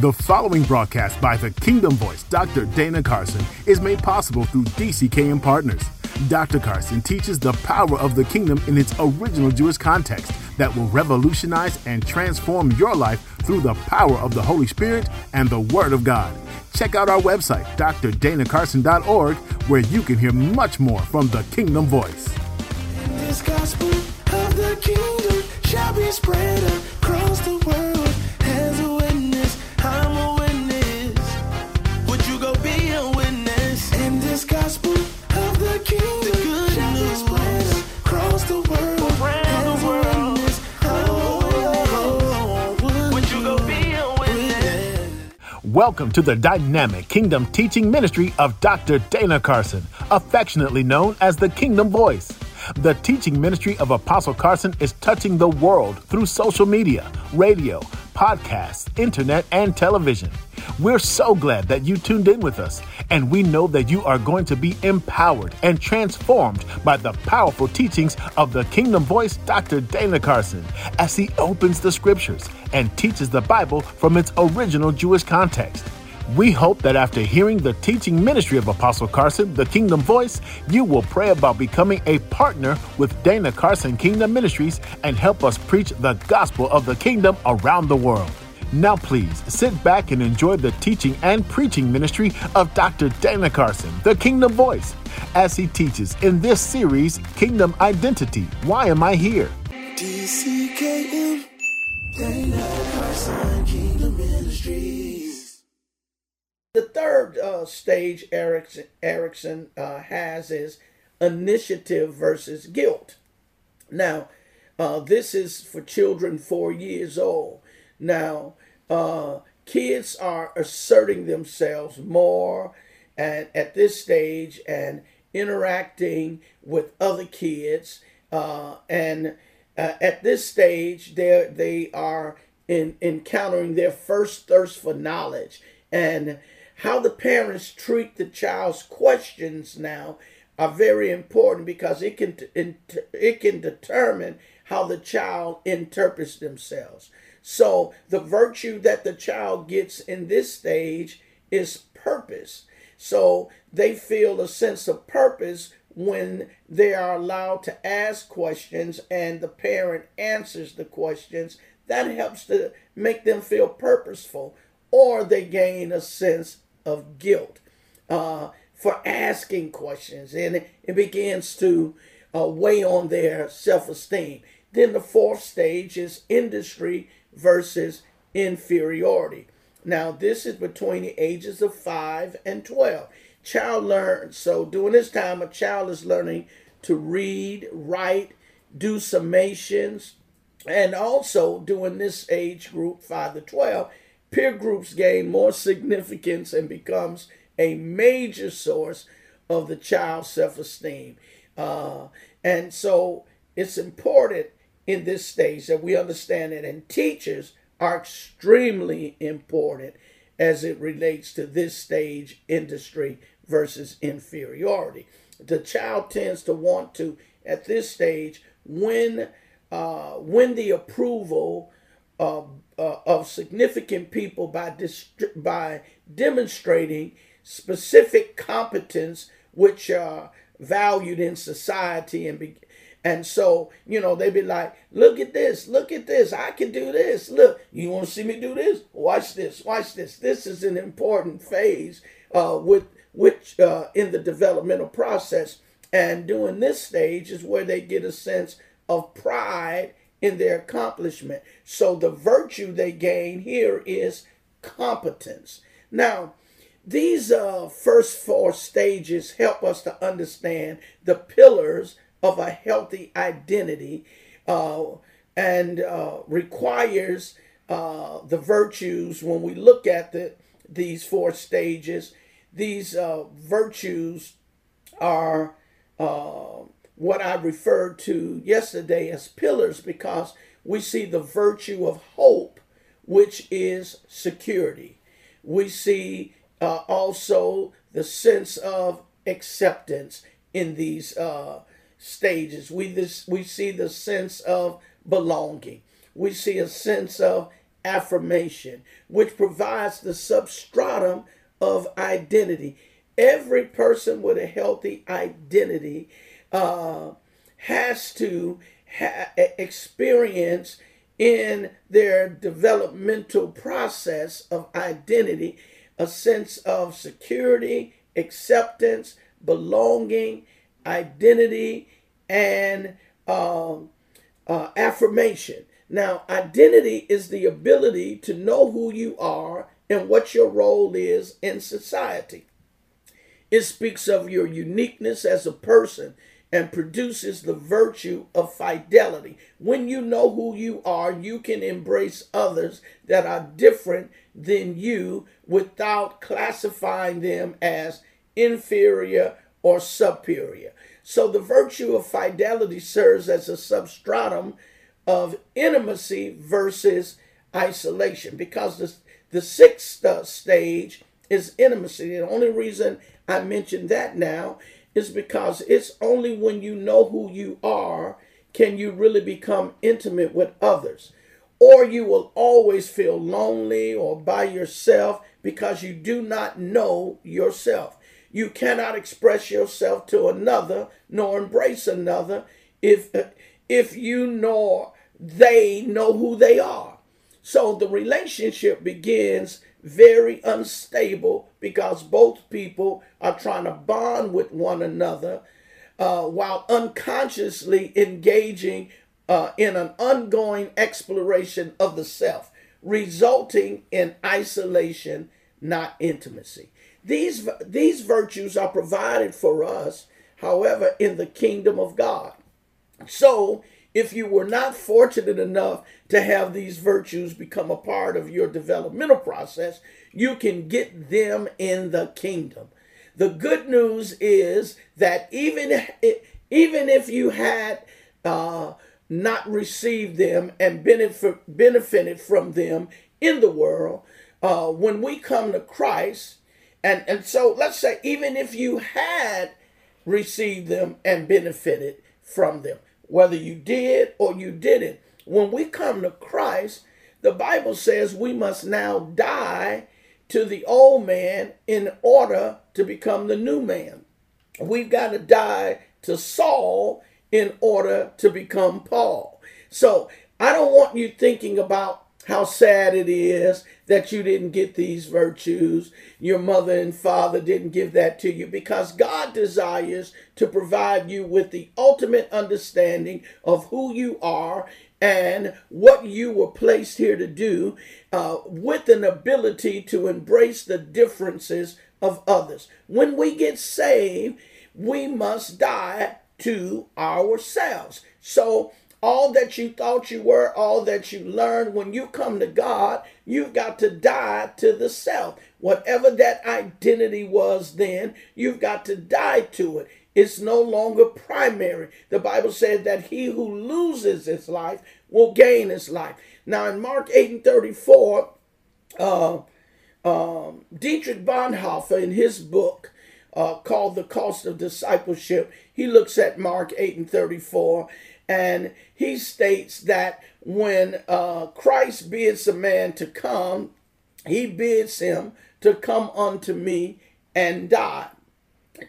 The following broadcast by the Kingdom Voice, Dr. Dana Carson, is made possible through DCKM Partners. Dr. Carson teaches the power of the kingdom in its original Jewish context that will revolutionize and transform your life through the power of the Holy Spirit and the Word of God. Check out our website, drdanacarson.org, where you can hear much more from the Kingdom Voice. And this gospel of the kingdom shall be spread across the world Welcome to the dynamic kingdom teaching ministry of Dr. Dana Carson, affectionately known as the Kingdom Voice. The teaching ministry of Apostle Carson is touching the world through social media, radio, podcasts, internet, and television. We're so glad that you tuned in with us, and we know that you are going to be empowered and transformed by the powerful teachings of the Kingdom Voice, Dr. Dana Carson, as he opens the scriptures and teaches the Bible from its original Jewish context. We hope that after hearing the teaching ministry of Apostle Carson, the Kingdom Voice, you will pray about becoming a partner with Dana Carson Kingdom Ministries and help us preach the gospel of the kingdom around the world. Now, please sit back and enjoy the teaching and preaching ministry of Dr. Dana Carson, the Kingdom Voice, as he teaches in this series, Kingdom Identity Why Am I Here? DCKM, Dana Carson Kingdom Ministries. The third uh, stage Erikson, Erikson uh, has is initiative versus guilt. Now, uh, this is for children four years old. Now, uh, kids are asserting themselves more and at this stage and interacting with other kids. Uh, and uh, at this stage, they they are in, encountering their first thirst for knowledge and how the parents treat the child's questions now are very important because it can it can determine how the child interprets themselves. So the virtue that the child gets in this stage is purpose. So they feel a sense of purpose when they are allowed to ask questions and the parent answers the questions. That helps to make them feel purposeful, or they gain a sense of guilt uh, for asking questions, and it, it begins to uh, weigh on their self esteem. Then the fourth stage is industry versus inferiority. Now, this is between the ages of 5 and 12. Child learns, so during this time, a child is learning to read, write, do summations, and also during this age group, 5 to 12, peer groups gain more significance and becomes a major source of the child's self-esteem. Uh, and so it's important in this stage that we understand it, and teachers are extremely important as it relates to this stage industry versus inferiority. The child tends to want to, at this stage, win, uh, win the approval of, uh, of significant people by, by demonstrating specific competence which are valued in society and be- and so, you know, they be like, look at this, look at this, I can do this. Look, you want to see me do this? Watch this, watch this. This is an important phase uh, with which uh, in the developmental process. And during this stage is where they get a sense of pride in their accomplishment. So the virtue they gain here is competence. Now, these uh, first four stages help us to understand the pillars of a healthy identity uh, and uh, requires uh, the virtues when we look at the, these four stages. These uh, virtues are uh, what I referred to yesterday as pillars because we see the virtue of hope, which is security. We see uh, also the sense of acceptance in these uh, stages. We this we see the sense of belonging. We see a sense of affirmation, which provides the substratum of identity. Every person with a healthy identity uh, has to ha- experience in their developmental process of identity a sense of security, acceptance, belonging, identity, and um, uh, affirmation. Now, identity is the ability to know who you are and what your role is in society. It speaks of your uniqueness as a person and produces the virtue of fidelity. When you know who you are, you can embrace others that are different than you without classifying them as inferior or superior. So the virtue of fidelity serves as a substratum of intimacy versus isolation because the, the sixth stage is intimacy. The only reason I mention that now is because it's only when you know who you are can you really become intimate with others. Or you will always feel lonely or by yourself because you do not know yourself. You cannot express yourself to another nor embrace another if if you nor they know who they are. So the relationship begins very unstable because both people are trying to bond with one another uh, while unconsciously engaging uh, in an ongoing exploration of the self, resulting in isolation, not intimacy. These, these virtues are provided for us, however, in the kingdom of God. So, if you were not fortunate enough to have these virtues become a part of your developmental process, you can get them in the kingdom. The good news is that even, even if you had uh, not received them and benefit, benefited from them in the world, uh, when we come to Christ, and, and so let's say, even if you had received them and benefited from them, whether you did or you didn't. When we come to Christ, the Bible says we must now die to the old man in order to become the new man. We've got to die to Saul in order to become Paul. So I don't want you thinking about how sad it is that you didn't get these virtues. Your mother and father didn't give that to you because God desires to provide you with the ultimate understanding of who you are and what you were placed here to do uh, with an ability to embrace the differences of others. When we get saved, we must die to ourselves. So all that you thought you were, all that you learned, when you come to God, you've got to die to the self. Whatever that identity was then, you've got to die to it. It's no longer primary. The Bible said that he who loses his life will gain his life. Now, in Mark 8 and 34, uh, um, Dietrich Bonhoeffer, in his book uh, called The Cost of Discipleship, he looks at Mark 8 and 34 and he states that when uh, Christ bids a man to come, he bids him to come unto me and die.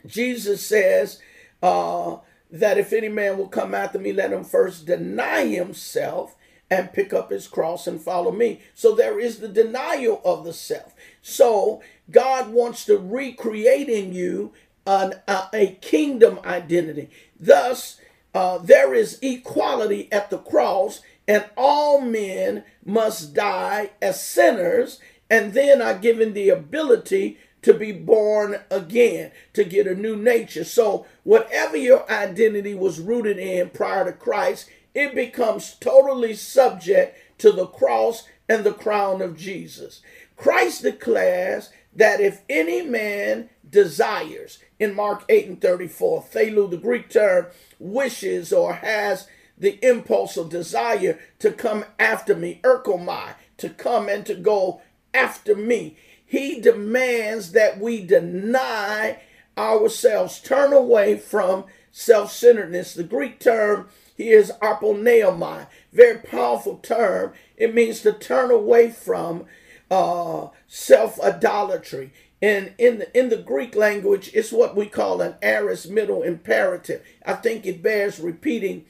Jesus says uh, that if any man will come after me, let him first deny himself and pick up his cross and follow me. So there is the denial of the self. So God wants to recreate in you an, a, a kingdom identity. Thus, uh, there is equality at the cross, and all men must die as sinners, and then are given the ability to be born again, to get a new nature. So, whatever your identity was rooted in prior to Christ, it becomes totally subject to the cross and the crown of Jesus. Christ declares that if any man desires, in Mark 8 and 34, thelu, the Greek term, wishes or has the impulse or desire to come after me, erchomai, to come and to go after me. He demands that we deny ourselves, turn away from self centeredness. The Greek term here is aponeomai, very powerful term. It means to turn away from uh, self idolatry. And in the, in the Greek language, it's what we call an aorist middle imperative. I think it bears repeating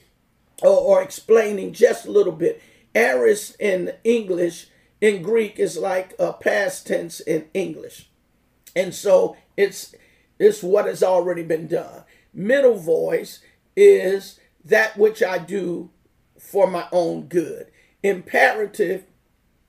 or, or explaining just a little bit. Aorist in English, in Greek, is like a past tense in English. And so it's it's what has already been done. Middle voice is that which I do for my own good. Imperative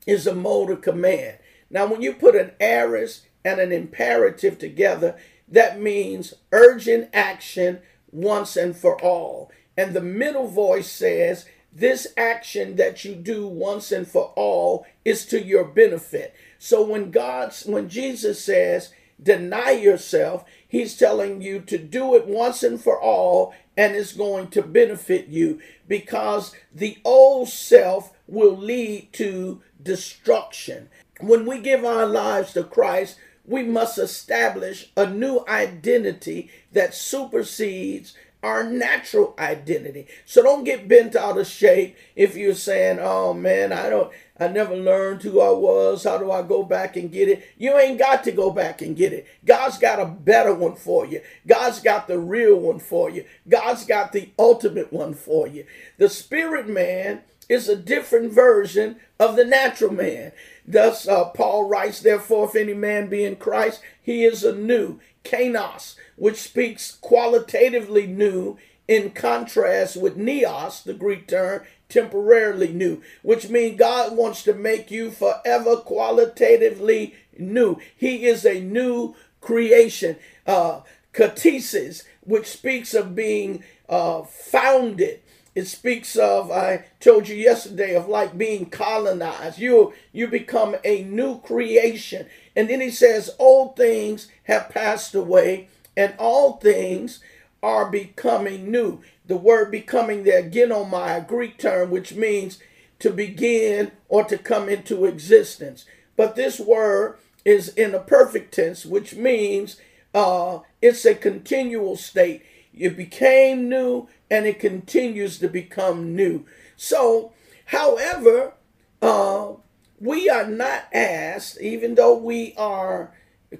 is a mode of command. Now, when you put an aorist and an imperative together, that means urgent action once and for all. And the middle voice says, this action that you do once and for all is to your benefit. So when God's when Jesus says, deny yourself, he's telling you to do it once and for all and it's going to benefit you because the old self will lead to destruction. When we give our lives to Christ, we must establish a new identity that supersedes our natural identity. So don't get bent out of shape if you're saying, "Oh man, I don't I never learned who I was. How do I go back and get it?" You ain't got to go back and get it. God's got a better one for you. God's got the real one for you. God's got the ultimate one for you. The spirit man is a different version of the natural man. Thus, uh, Paul writes, Therefore, if any man be in Christ, he is a new, kainos, which speaks qualitatively new in contrast with neos, the Greek term, temporarily new, which means God wants to make you forever qualitatively new. He is a new creation. Uh, katesis, which speaks of being uh, founded it speaks of, I told you yesterday, of like being colonized. You, you become a new creation. And then he says, Old things have passed away, and all things are becoming new. The word becoming there, ginomai, a Greek term, which means to begin or to come into existence. But this word is in a perfect tense, which means uh, it's a continual state. It became new and it continues to become new. So, however, uh, we are not asked, even though we are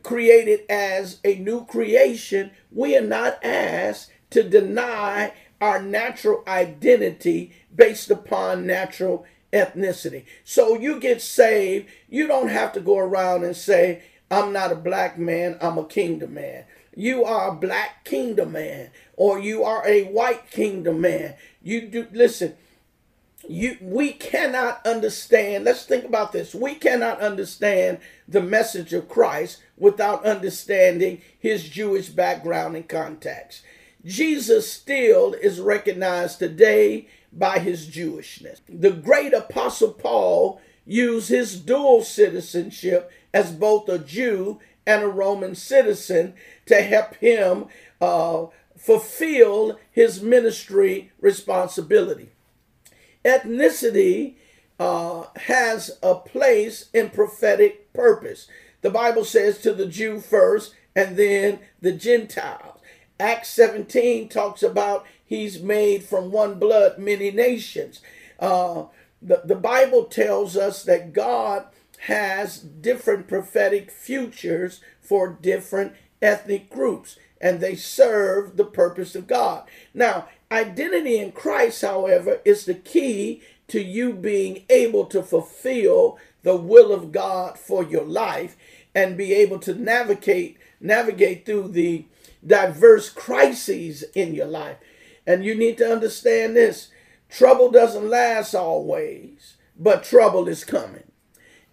created as a new creation, we are not asked to deny our natural identity based upon natural ethnicity. So you get saved, you don't have to go around and say, I'm not a black man, I'm a kingdom man you are a black kingdom man or you are a white kingdom man. You do listen, you we cannot understand. Let's think about this. We cannot understand the message of Christ without understanding his Jewish background and context. Jesus still is recognized today by his Jewishness. The great apostle Paul used his dual citizenship as both a Jew and a Roman citizen to help him uh, fulfill his ministry responsibility. Ethnicity uh, has a place in prophetic purpose. The Bible says to the Jew first and then the Gentiles. Acts 17 talks about he's made from one blood many nations. Uh, the, the Bible tells us that God has different prophetic futures for different ethnic groups and they serve the purpose of God. Now, identity in Christ, however, is the key to you being able to fulfill the will of God for your life and be able to navigate navigate through the diverse crises in your life. And you need to understand this. Trouble doesn't last always, but trouble is coming.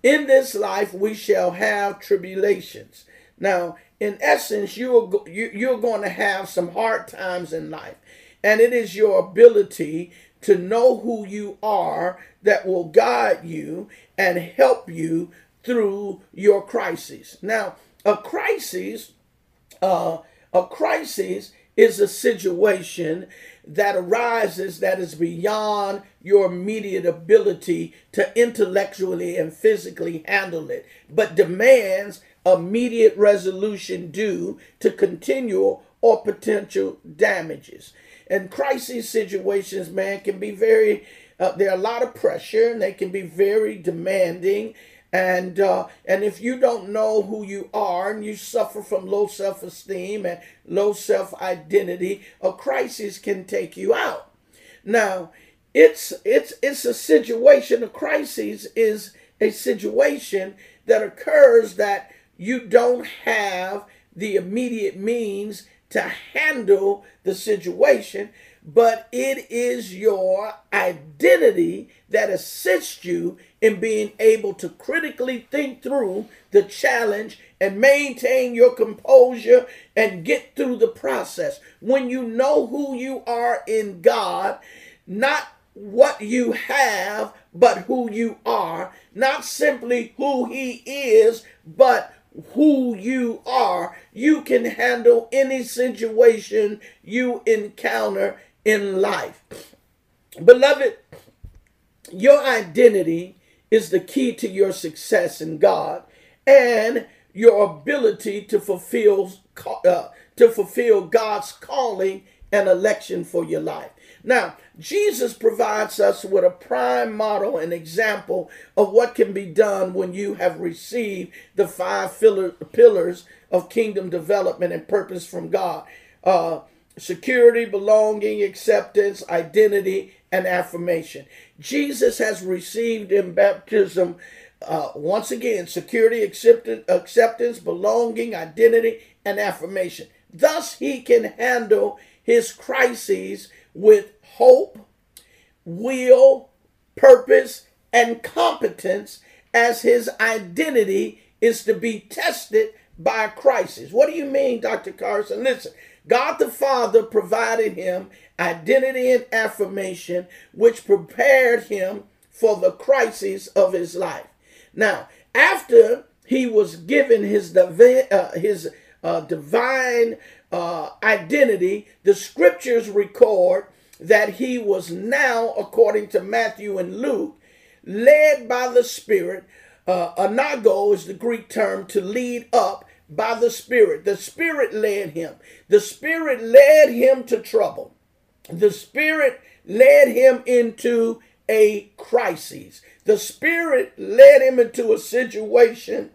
In this life we shall have tribulations. Now, in essence, you are, you, you're going to have some hard times in life. And it is your ability to know who you are that will guide you and help you through your crises. Now, a crisis, uh, a crisis is a situation that arises that is beyond your immediate ability to intellectually and physically handle it, but demands immediate resolution due to continual or potential damages. and crisis situations, man, can be very. Uh, there are a lot of pressure, and they can be very demanding. And uh, and if you don't know who you are, and you suffer from low self esteem and low self identity, a crisis can take you out. Now, it's it's it's a situation. A crisis is a situation that occurs that you don't have the immediate means to handle the situation, but it is your identity that assists you in being able to critically think through the challenge and maintain your composure and get through the process. When you know who you are in God, not what you have, but who you are, not simply who He is, but who you are, you can handle any situation you encounter in life. Beloved, your identity is the key to your success in God and your ability to fulfill uh, to fulfill God's calling and election for your life. Now, Jesus provides us with a prime model and example of what can be done when you have received the five pillars of kingdom development and purpose from God uh, security, belonging, acceptance, identity, and affirmation. Jesus has received in baptism. Uh, once again, security, acceptance, acceptance, belonging, identity, and affirmation. Thus, he can handle his crises with hope, will, purpose, and competence as his identity is to be tested by a crisis. What do you mean, Dr. Carson? Listen, God the Father provided him identity and affirmation, which prepared him for the crisis of his life. Now, after he was given his divine, uh, his uh, divine uh, identity, the scriptures record that he was now, according to Matthew and Luke, led by the Spirit. Uh, anago is the Greek term to lead up by the Spirit. The Spirit led him. The Spirit led him to trouble. The Spirit led him into a crisis. The Spirit led him into a situation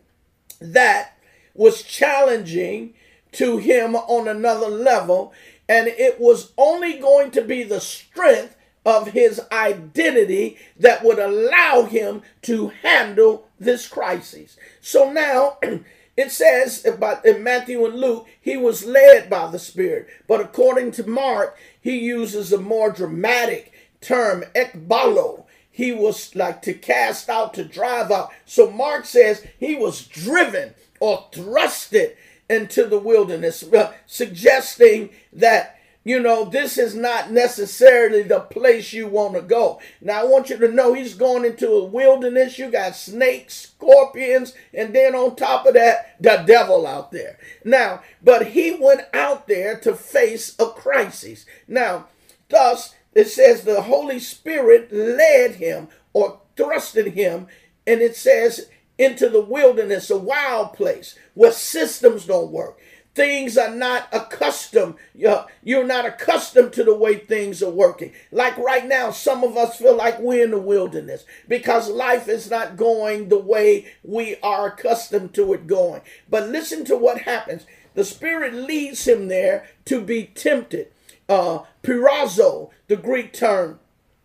that was challenging to him on another level and it was only going to be the strength of his identity that would allow him to handle this crisis. So now it says about in Matthew and Luke, he was led by the Spirit. But according to Mark, he uses a more dramatic term, ekbalo. He was like to cast out, to drive out. So Mark says he was driven or thrusted into the wilderness, uh, suggesting that you know, this is not necessarily the place you want to go. Now, I want you to know he's going into a wilderness. You got snakes, scorpions, and then on top of that, the devil out there. Now, but he went out there to face a crisis. Now, thus, it says the Holy Spirit led him or thrusted him, and it says into the wilderness, a wild place where systems don't work. Things are not accustomed. You're not accustomed to the way things are working. Like right now, some of us feel like we're in the wilderness because life is not going the way we are accustomed to it going. But listen to what happens. The Spirit leads him there to be tempted. Uh, peirazo, the Greek term,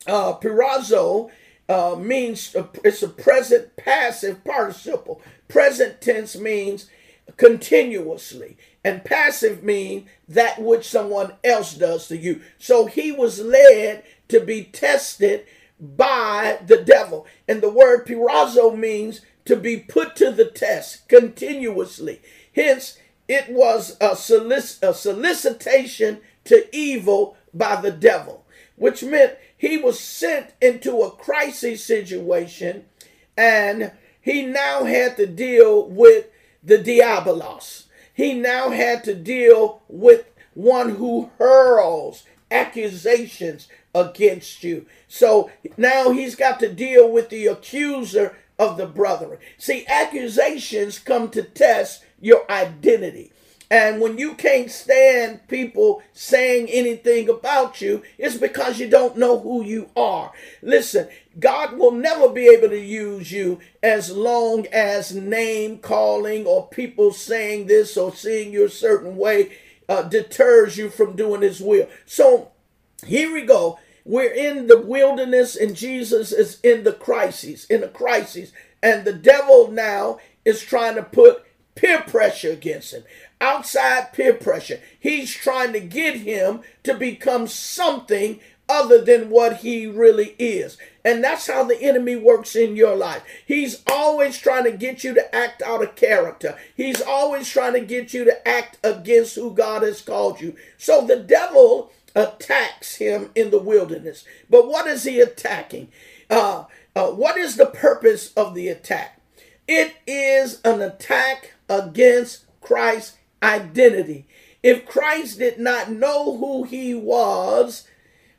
uh, peirazo uh, means it's a present passive participle. Present tense means continuously. And passive mean that which someone else does to you. So he was led to be tested by the devil. And the word peirazo means to be put to the test continuously. Hence, it was a, solic- a solicitation to evil by the devil, which meant he was sent into a crisis situation and he now had to deal with the diabolos. He now had to deal with one who hurls accusations against you. So now he's got to deal with the accuser of the brethren. See, accusations come to test your identity. And when you can't stand people saying anything about you, it's because you don't know who you are. Listen, God will never be able to use you as long as name calling or people saying this or seeing you a certain way uh, deters you from doing His will. So here we go. We're in the wilderness and Jesus is in the crisis, in a crisis. And the devil now is trying to put peer pressure against him outside peer pressure. He's trying to get him to become something other than what he really is. And that's how the enemy works in your life. He's always trying to get you to act out of character. He's always trying to get you to act against who God has called you. So the devil attacks him in the wilderness. But what is he attacking? Uh, uh, what is the purpose of the attack? It is an attack against Christ's identity. If Christ did not know who he was,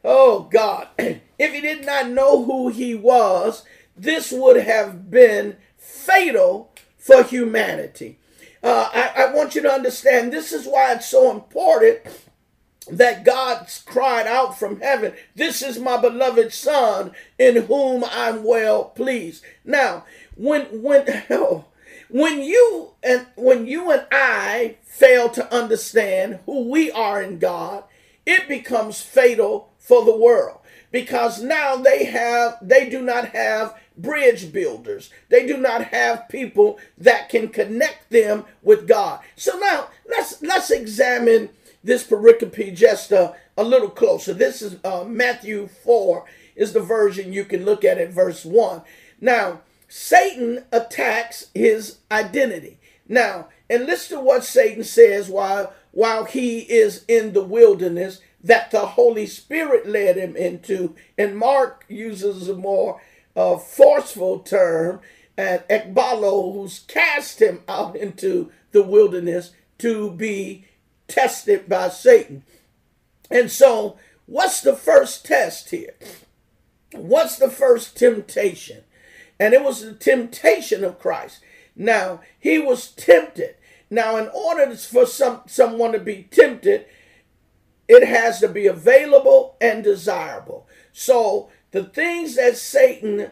oh God, if he did not know who he was, this would have been fatal for humanity. Uh, I, I want you to understand this is why it's so important that God cried out from heaven, This is my beloved Son in whom I'm well pleased. Now, when when oh, when you and when you and I fail to understand who we are in God, it becomes fatal for the world because now they have they do not have bridge builders. They do not have people that can connect them with God. So now let's let's examine this pericope just a, a little closer. This is uh, Matthew 4 is the version you can look at it verse 1. Now, Satan attacks his identity. Now, and listen to what Satan says while while he is in the wilderness that the Holy Spirit led him into. And Mark uses a more uh, forceful term, and ekbalo, who's cast him out into the wilderness to be tested by Satan. And so, what's the first test here? What's the first temptation? And it was the temptation of Christ. Now, he was tempted. Now, in order for some, someone to be tempted, it has to be available and desirable. So, the things that Satan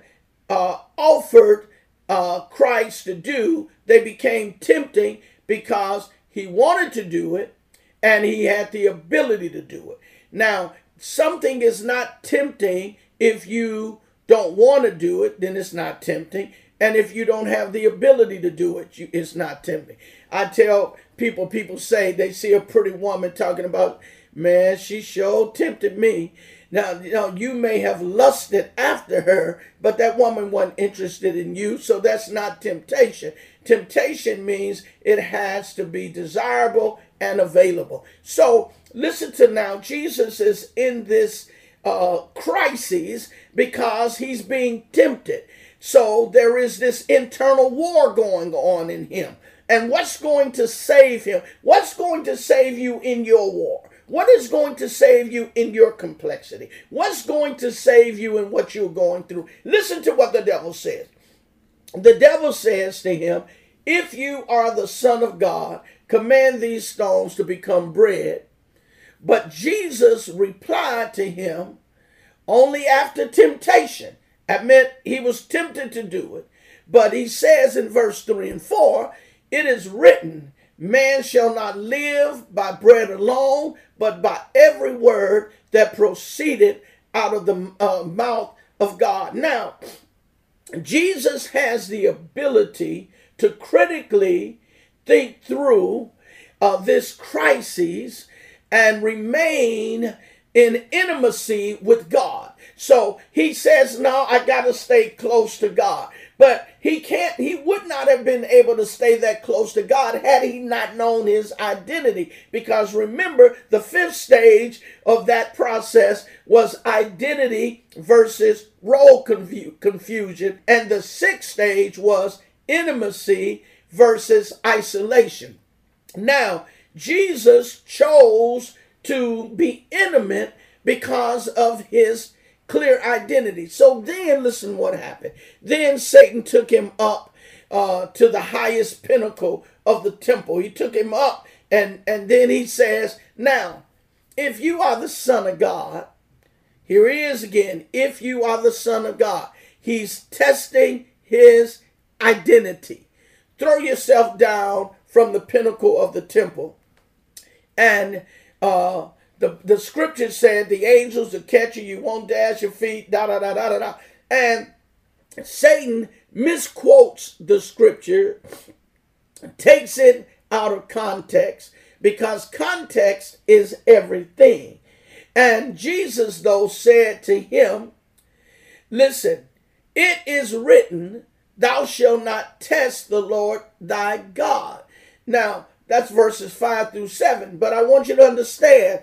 uh, offered uh, Christ to do, they became tempting because he wanted to do it and he had the ability to do it. Now, something is not tempting if you don't want to do it, then it's not tempting. And if you don't have the ability to do it, you, it's not tempting. I tell people, people say they see a pretty woman talking about, man, she sure tempted me. Now, you know, you may have lusted after her, but that woman wasn't interested in you, so that's not temptation. Temptation means it has to be desirable and available. So listen to now, Jesus is in this uh, crisis because he's being tempted. So there is this internal war going on in him. And what's going to save him? What's going to save you in your war? What is going to save you in your complexity? What's going to save you in what you're going through? Listen to what the devil says. The devil says to him, If you are the Son of God, command these stones to become bread. But Jesus replied to him only after temptation. Admit he was tempted to do it. But he says in verse 3 and 4, it is written, Man shall not live by bread alone, but by every word that proceeded out of the uh, mouth of God. Now, Jesus has the ability to critically think through uh, this crisis and remain in intimacy with God. So he says, No, I got to stay close to God. But he can't, he would not have been able to stay that close to God had he not known his identity. Because remember, the fifth stage of that process was identity versus role confu- confusion. And the sixth stage was intimacy versus isolation. Now, Jesus chose to be intimate because of his clear identity. So then, listen what happened. Then Satan took him up uh, to the highest pinnacle of the temple. He took him up, and, and then he says, Now, if you are the Son of God, here he is again. If you are the Son of God, he's testing his identity. Throw yourself down from the pinnacle of the temple. And uh, the, the scripture said the angels will catch you, you won't dash your feet, da da da da da da. And Satan misquotes the scripture, takes it out of context, because context is everything. And Jesus, though, said to him, Listen, it is written, Thou shalt not test the Lord thy God. Now, that's verses 5 through 7. But I want you to understand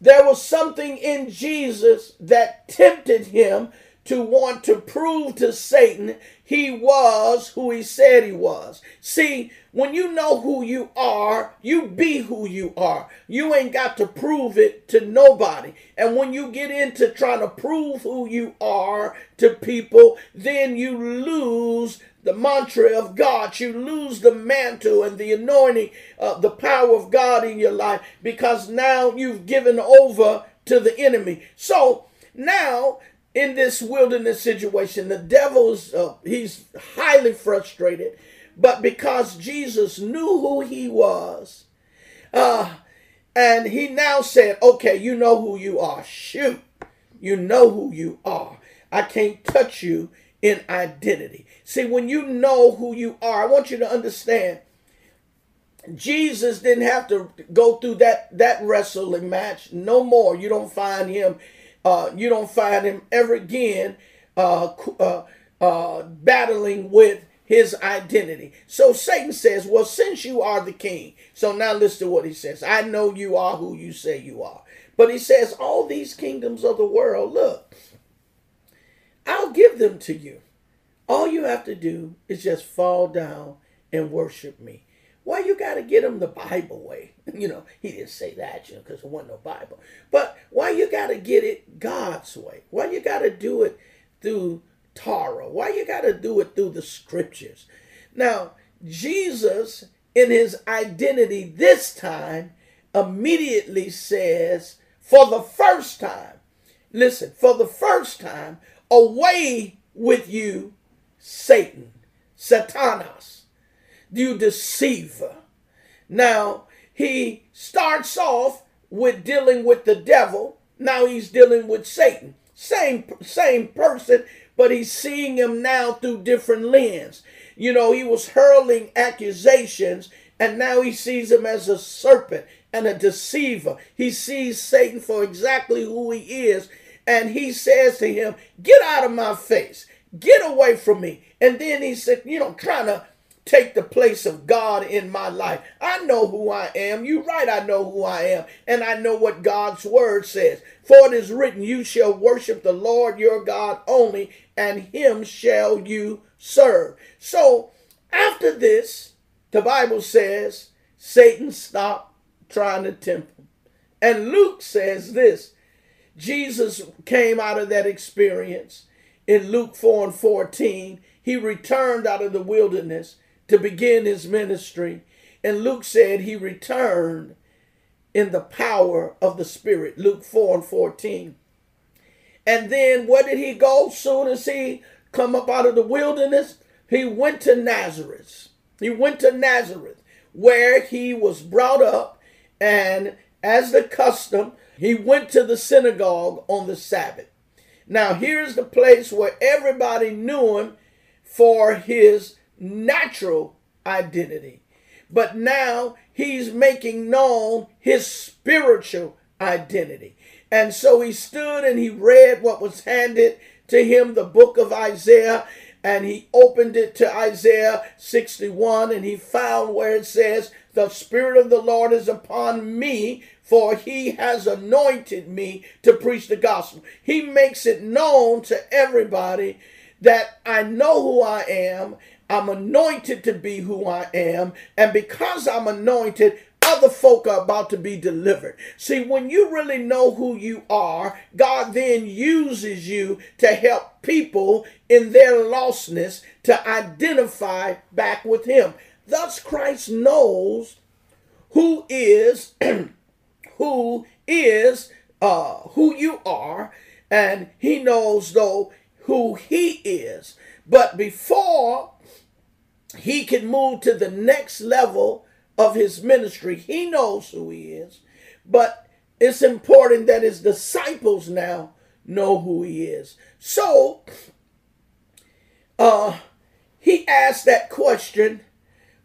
there was something in Jesus that tempted him to want to prove to Satan he was who he said he was. See, when you know who you are, you be who you are. You ain't got to prove it to nobody. And when you get into trying to prove who you are to people, then you lose the mantra of God. You lose the mantle and the anointing, uh, the power of God in your life because now you've given over to the enemy. So now in this wilderness situation, the devil's uh, he's highly frustrated, but because Jesus knew who he was, uh, and he now said, "Okay, you know who you are. Shoot, you know who you are. I can't touch you in identity." See, when you know who you are, I want you to understand. Jesus didn't have to go through that that wrestling match no more. You don't find him uh, you don't find him ever again uh, uh, uh, battling with his identity. So Satan says, Well, since you are the king, so now listen to what he says. I know you are who you say you are. But he says, All these kingdoms of the world, look, I'll give them to you. All you have to do is just fall down and worship me. Why you got to get them the Bible way? You know, he didn't say that, you know, because there wasn't no Bible. But why you got to get it God's way? Why you got to do it through Torah? Why you got to do it through the scriptures? Now, Jesus, in his identity this time, immediately says, for the first time, listen, for the first time, away with you, Satan, Satanas you deceiver. Now, he starts off with dealing with the devil. Now he's dealing with Satan. Same, same person, but he's seeing him now through different lens. You know, he was hurling accusations, and now he sees him as a serpent and a deceiver. He sees Satan for exactly who he is, and he says to him, Get out of my face, get away from me. And then he said, You know, trying to take the place of God in my life. I know who I am. You're right, I know who I am. And I know what God's word says. For it is written, You shall worship the Lord your God only, and him shall you serve. So after this, the Bible says Satan stopped trying to tempt him. And Luke says this Jesus came out of that experience in Luke 4 and 14. He returned out of the wilderness to begin his ministry. And Luke said he returned in the power of the Spirit. Luke 4 and 14. And then where did he go soon as he come up out of the wilderness? He went to Nazareth. He went to Nazareth where he was brought up and as the custom, he went to the synagogue on the Sabbath. Now here's the place where everybody knew him for his natural identity. But now he's making known his spiritual identity. And so he stood and he read what was handed to him, the book of Isaiah, and he opened it to Isaiah 61 and he found where it says, The Spirit of the Lord is upon me, for he has anointed me to preach the gospel. He makes it known to everybody that I know who I am I'm anointed to be who I am. And because I'm anointed, other folk are about to be delivered. See, when you really know who you are, God then uses you to help people in their lostness to identify back with Him. Thus, Christ knows who is who is uh, who you are, and He knows though who He is. But before he can move to the next level of his ministry. He knows who he is, but it's important that his disciples now know who he is. So, uh, he asked that question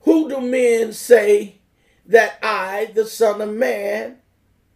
Who do men say that I, the Son of Man,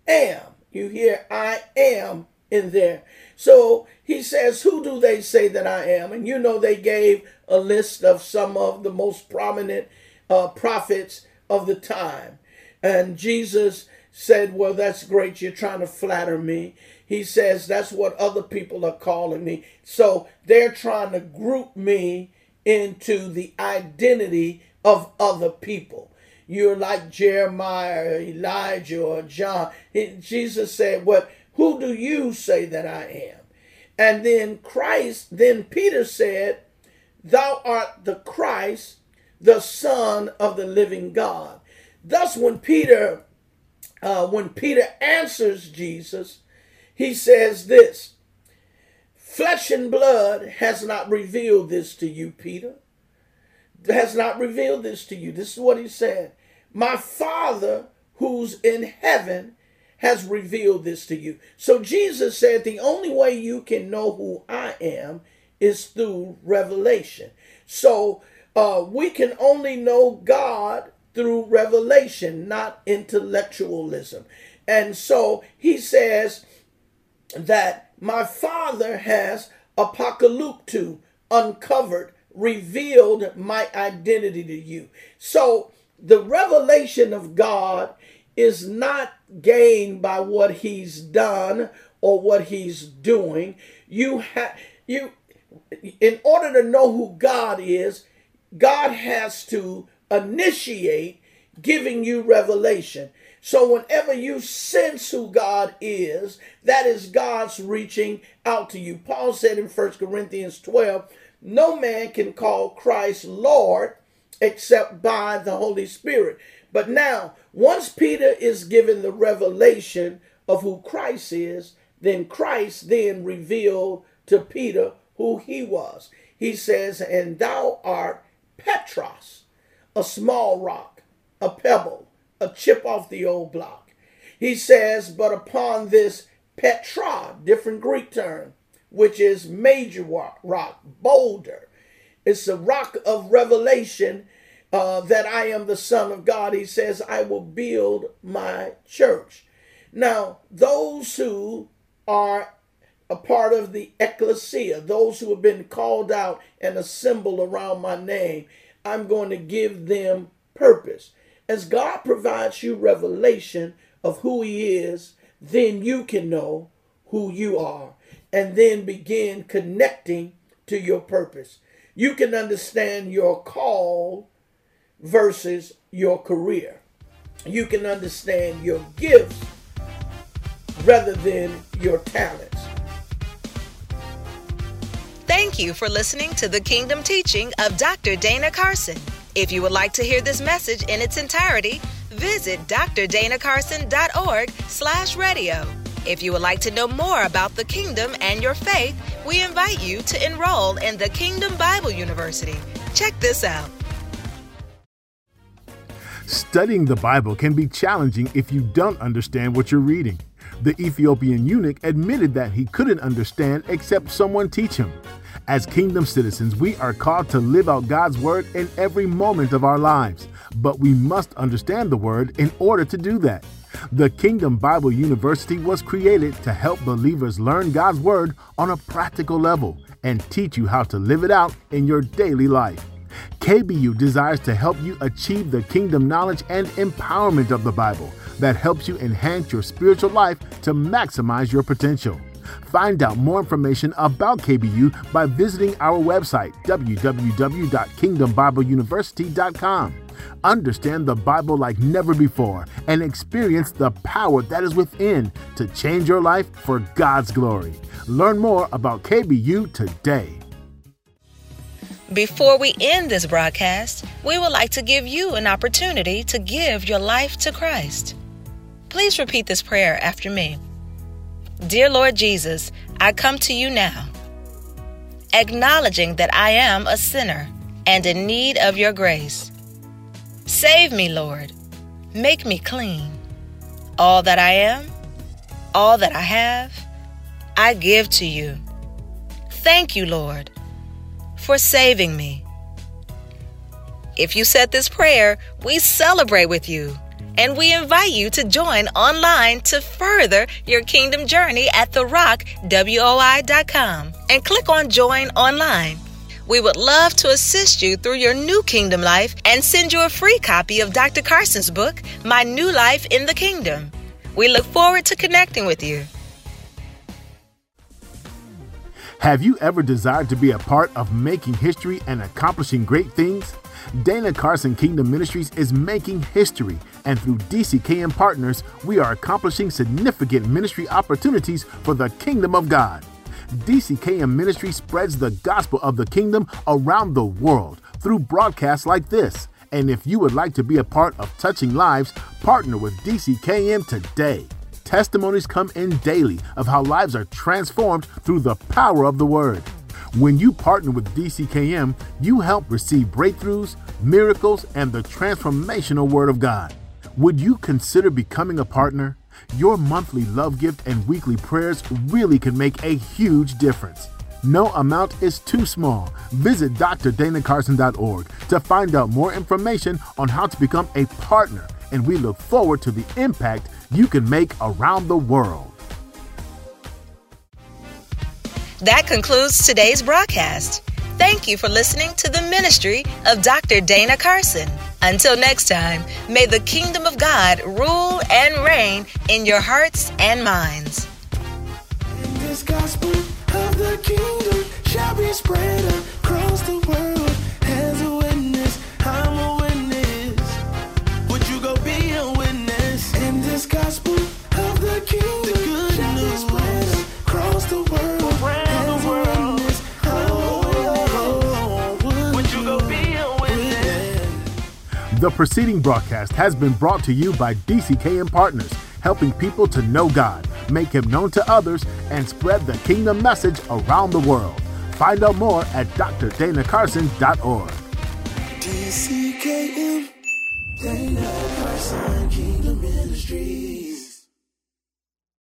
am? You hear I am in there. So he says, Who do they say that I am? And you know, they gave a list of some of the most prominent uh, prophets of the time. And Jesus said, Well, that's great. You're trying to flatter me. He says, That's what other people are calling me. So they're trying to group me into the identity of other people. You're like Jeremiah, or Elijah, or John. Jesus said, What? Who do you say that I am? And then Christ, then Peter said, Thou art the Christ, the Son of the living God. Thus, when Peter, uh, when Peter answers Jesus, he says this: Flesh and blood has not revealed this to you, Peter. Has not revealed this to you. This is what he said. My Father who's in heaven has revealed this to you. So Jesus said, the only way you can know who I am is through revelation. So uh, we can only know God through revelation, not intellectualism. And so he says that my Father has apocalypto, uncovered, revealed my identity to you. So the revelation of God is not gained by what he's done or what he's doing. You have you in order to know who God is, God has to initiate giving you revelation. So whenever you sense who God is, that is God's reaching out to you. Paul said in 1 Corinthians 12, no man can call Christ Lord except by the Holy Spirit. But now, once Peter is given the revelation of who Christ is, then Christ then revealed to Peter who he was. He says, And thou art Petros, a small rock, a pebble, a chip off the old block. He says, But upon this Petra, different Greek term, which is major rock, boulder. It's a rock of revelation uh, that I am the Son of God. He says, I will build my church. Now, those who are a part of the ecclesia, those who have been called out and assembled around my name, I'm going to give them purpose. As God provides you revelation of who He is, then you can know who you are and then begin connecting to your purpose. You can understand your call versus your career. You can understand your gifts rather than your talents. Thank you for listening to the Kingdom teaching of Dr. Dana Carson. If you would like to hear this message in its entirety, visit drdanacarson.org slash radio. If you would like to know more about the kingdom and your faith, we invite you to enroll in the Kingdom Bible University. Check this out. Studying the Bible can be challenging if you don't understand what you're reading. The Ethiopian eunuch admitted that he couldn't understand except someone teach him. As kingdom citizens, we are called to live out God's word in every moment of our lives, but we must understand the word in order to do that. The Kingdom Bible University was created to help believers learn God's word on a practical level and teach you how to live it out in your daily life. KBU desires to help you achieve the kingdom knowledge and empowerment of the Bible that helps you enhance your spiritual life to maximize your potential. Find out more information about KBU by visiting our website, www.kingdombibleuniversity.com. Understand the Bible like never before and experience the power that is within to change your life for God's glory. Learn more about KBU today. Before we end this broadcast, we would like to give you an opportunity to give your life to Christ. Please repeat this prayer after me. Dear Lord Jesus, I come to you now, acknowledging that I am a sinner and in need of your grace. Save me, Lord. Make me clean. All that I am, all that I have, I give to you. Thank you, Lord, for saving me. If you said this prayer, we celebrate with you and we invite you to join online to further your kingdom journey at therockWOI.com and click on Join Online. We would love to assist you through your new kingdom life and send you a free copy of Dr. Carson's book, My New Life in the Kingdom. We look forward to connecting with you. Have you ever desired to be a part of making history and accomplishing great things? Dana Carson Kingdom Ministries is making history, and through DCKM partners, we are accomplishing significant ministry opportunities for the kingdom of God. DCKM Ministry spreads the gospel of the kingdom around the world through broadcasts like this. And if you would like to be a part of touching lives, partner with DCKM today. Testimonies come in daily of how lives are transformed through the power of the word. When you partner with DCKM, you help receive breakthroughs, miracles, and the transformational Word of God. Would you consider becoming a partner? Your monthly love gift and weekly prayers really can make a huge difference. No amount is too small. Visit drdanacarson.org to find out more information on how to become a partner, and we look forward to the impact you can make around the world. That concludes today's broadcast. Thank you for listening to the ministry of Dr. Dana Carson. Until next time, may the kingdom of God rule and reign in your hearts and minds. This gospel of the kingdom shall be spread across the The preceding broadcast has been brought to you by DCKM Partners, helping people to know God, make Him known to others, and spread the kingdom message around the world. Find out more at drdanacarson.org. DCKM, Dana Carson Kingdom Ministry.